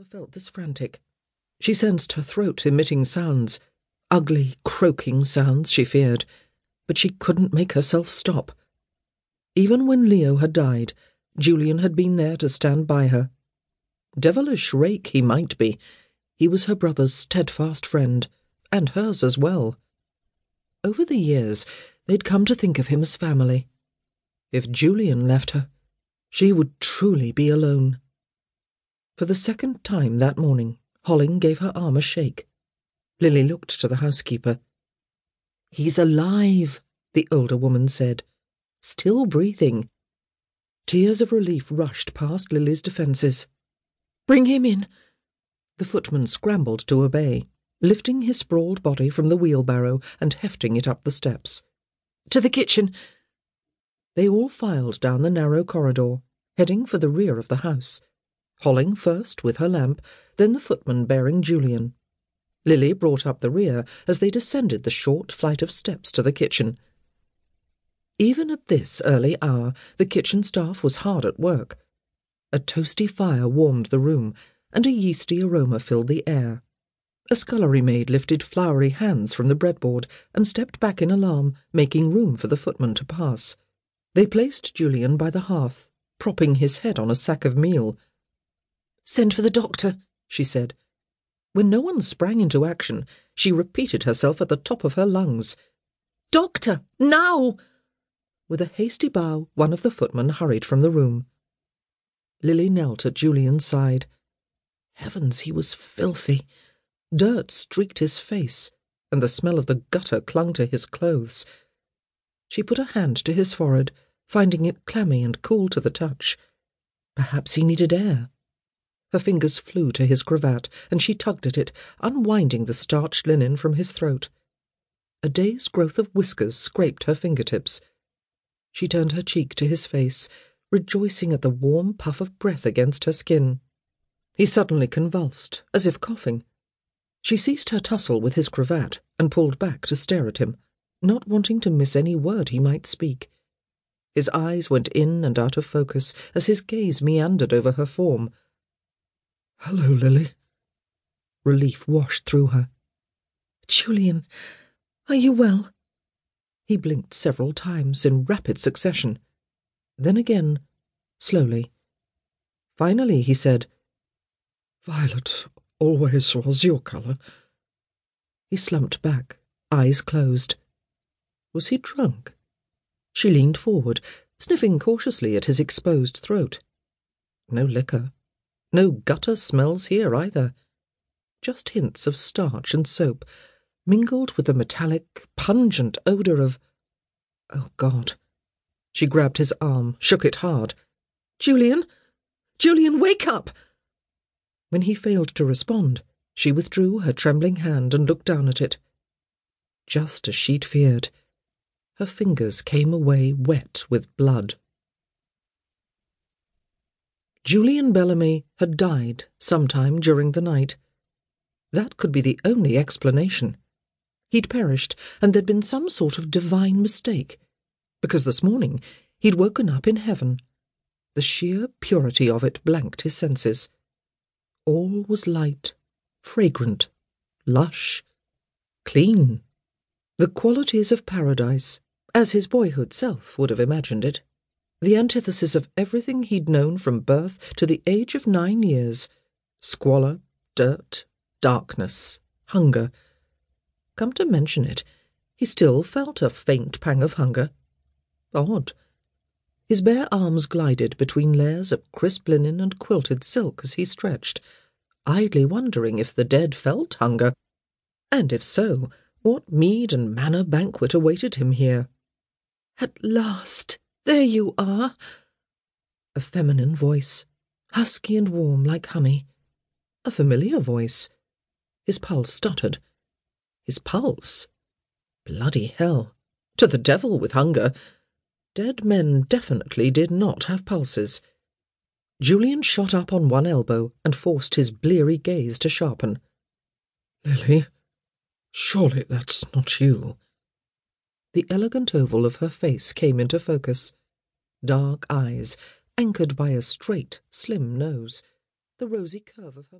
never felt this frantic. She sensed her throat emitting sounds, ugly, croaking sounds, she feared, but she couldn't make herself stop. Even when Leo had died, Julian had been there to stand by her. Devilish rake he might be, he was her brother's steadfast friend, and hers as well. Over the years, they'd come to think of him as family. If Julian left her, she would truly be alone. For the second time that morning, Holling gave her arm a shake. Lily looked to the housekeeper. He's alive, the older woman said. Still breathing. Tears of relief rushed past Lily's defences. Bring him in. The footman scrambled to obey, lifting his sprawled body from the wheelbarrow and hefting it up the steps. To the kitchen. They all filed down the narrow corridor, heading for the rear of the house. Holling first with her lamp, then the footman bearing Julian. Lily brought up the rear as they descended the short flight of steps to the kitchen. Even at this early hour, the kitchen staff was hard at work. A toasty fire warmed the room, and a yeasty aroma filled the air. A scullery maid lifted floury hands from the breadboard and stepped back in alarm, making room for the footman to pass. They placed Julian by the hearth, propping his head on a sack of meal. Send for the doctor, she said. When no one sprang into action, she repeated herself at the top of her lungs. Doctor, now! With a hasty bow, one of the footmen hurried from the room. Lily knelt at Julian's side. Heavens, he was filthy. Dirt streaked his face, and the smell of the gutter clung to his clothes. She put a hand to his forehead, finding it clammy and cool to the touch. Perhaps he needed air. Her fingers flew to his cravat, and she tugged at it, unwinding the starched linen from his throat. A day's growth of whiskers scraped her fingertips. She turned her cheek to his face, rejoicing at the warm puff of breath against her skin. He suddenly convulsed, as if coughing. She ceased her tussle with his cravat and pulled back to stare at him, not wanting to miss any word he might speak. His eyes went in and out of focus as his gaze meandered over her form, Hello, Lily. Relief washed through her. Julian, are you well? He blinked several times in rapid succession. Then again, slowly. Finally, he said, Violet always was your colour. He slumped back, eyes closed. Was he drunk? She leaned forward, sniffing cautiously at his exposed throat. No liquor. No gutter smells here either. Just hints of starch and soap, mingled with the metallic, pungent odour of. Oh, God. She grabbed his arm, shook it hard. Julian! Julian, wake up! When he failed to respond, she withdrew her trembling hand and looked down at it. Just as she'd feared, her fingers came away wet with blood. Julian Bellamy had died sometime during the night. That could be the only explanation. He'd perished, and there'd been some sort of divine mistake, because this morning he'd woken up in heaven. The sheer purity of it blanked his senses. All was light, fragrant, lush, clean. The qualities of paradise, as his boyhood self would have imagined it the antithesis of everything he'd known from birth to the age of nine years squalor, dirt, darkness, hunger. Come to mention it, he still felt a faint pang of hunger. Odd. His bare arms glided between layers of crisp linen and quilted silk as he stretched, idly wondering if the dead felt hunger, and if so, what mead and manna banquet awaited him here. At last! There you are. A feminine voice, husky and warm like honey. A familiar voice. His pulse stuttered. His pulse? Bloody hell. To the devil with hunger. Dead men definitely did not have pulses. Julian shot up on one elbow and forced his bleary gaze to sharpen. Lily, surely that's not you. The elegant oval of her face came into focus. Dark eyes, anchored by a straight, slim nose, the rosy curve of her mouth.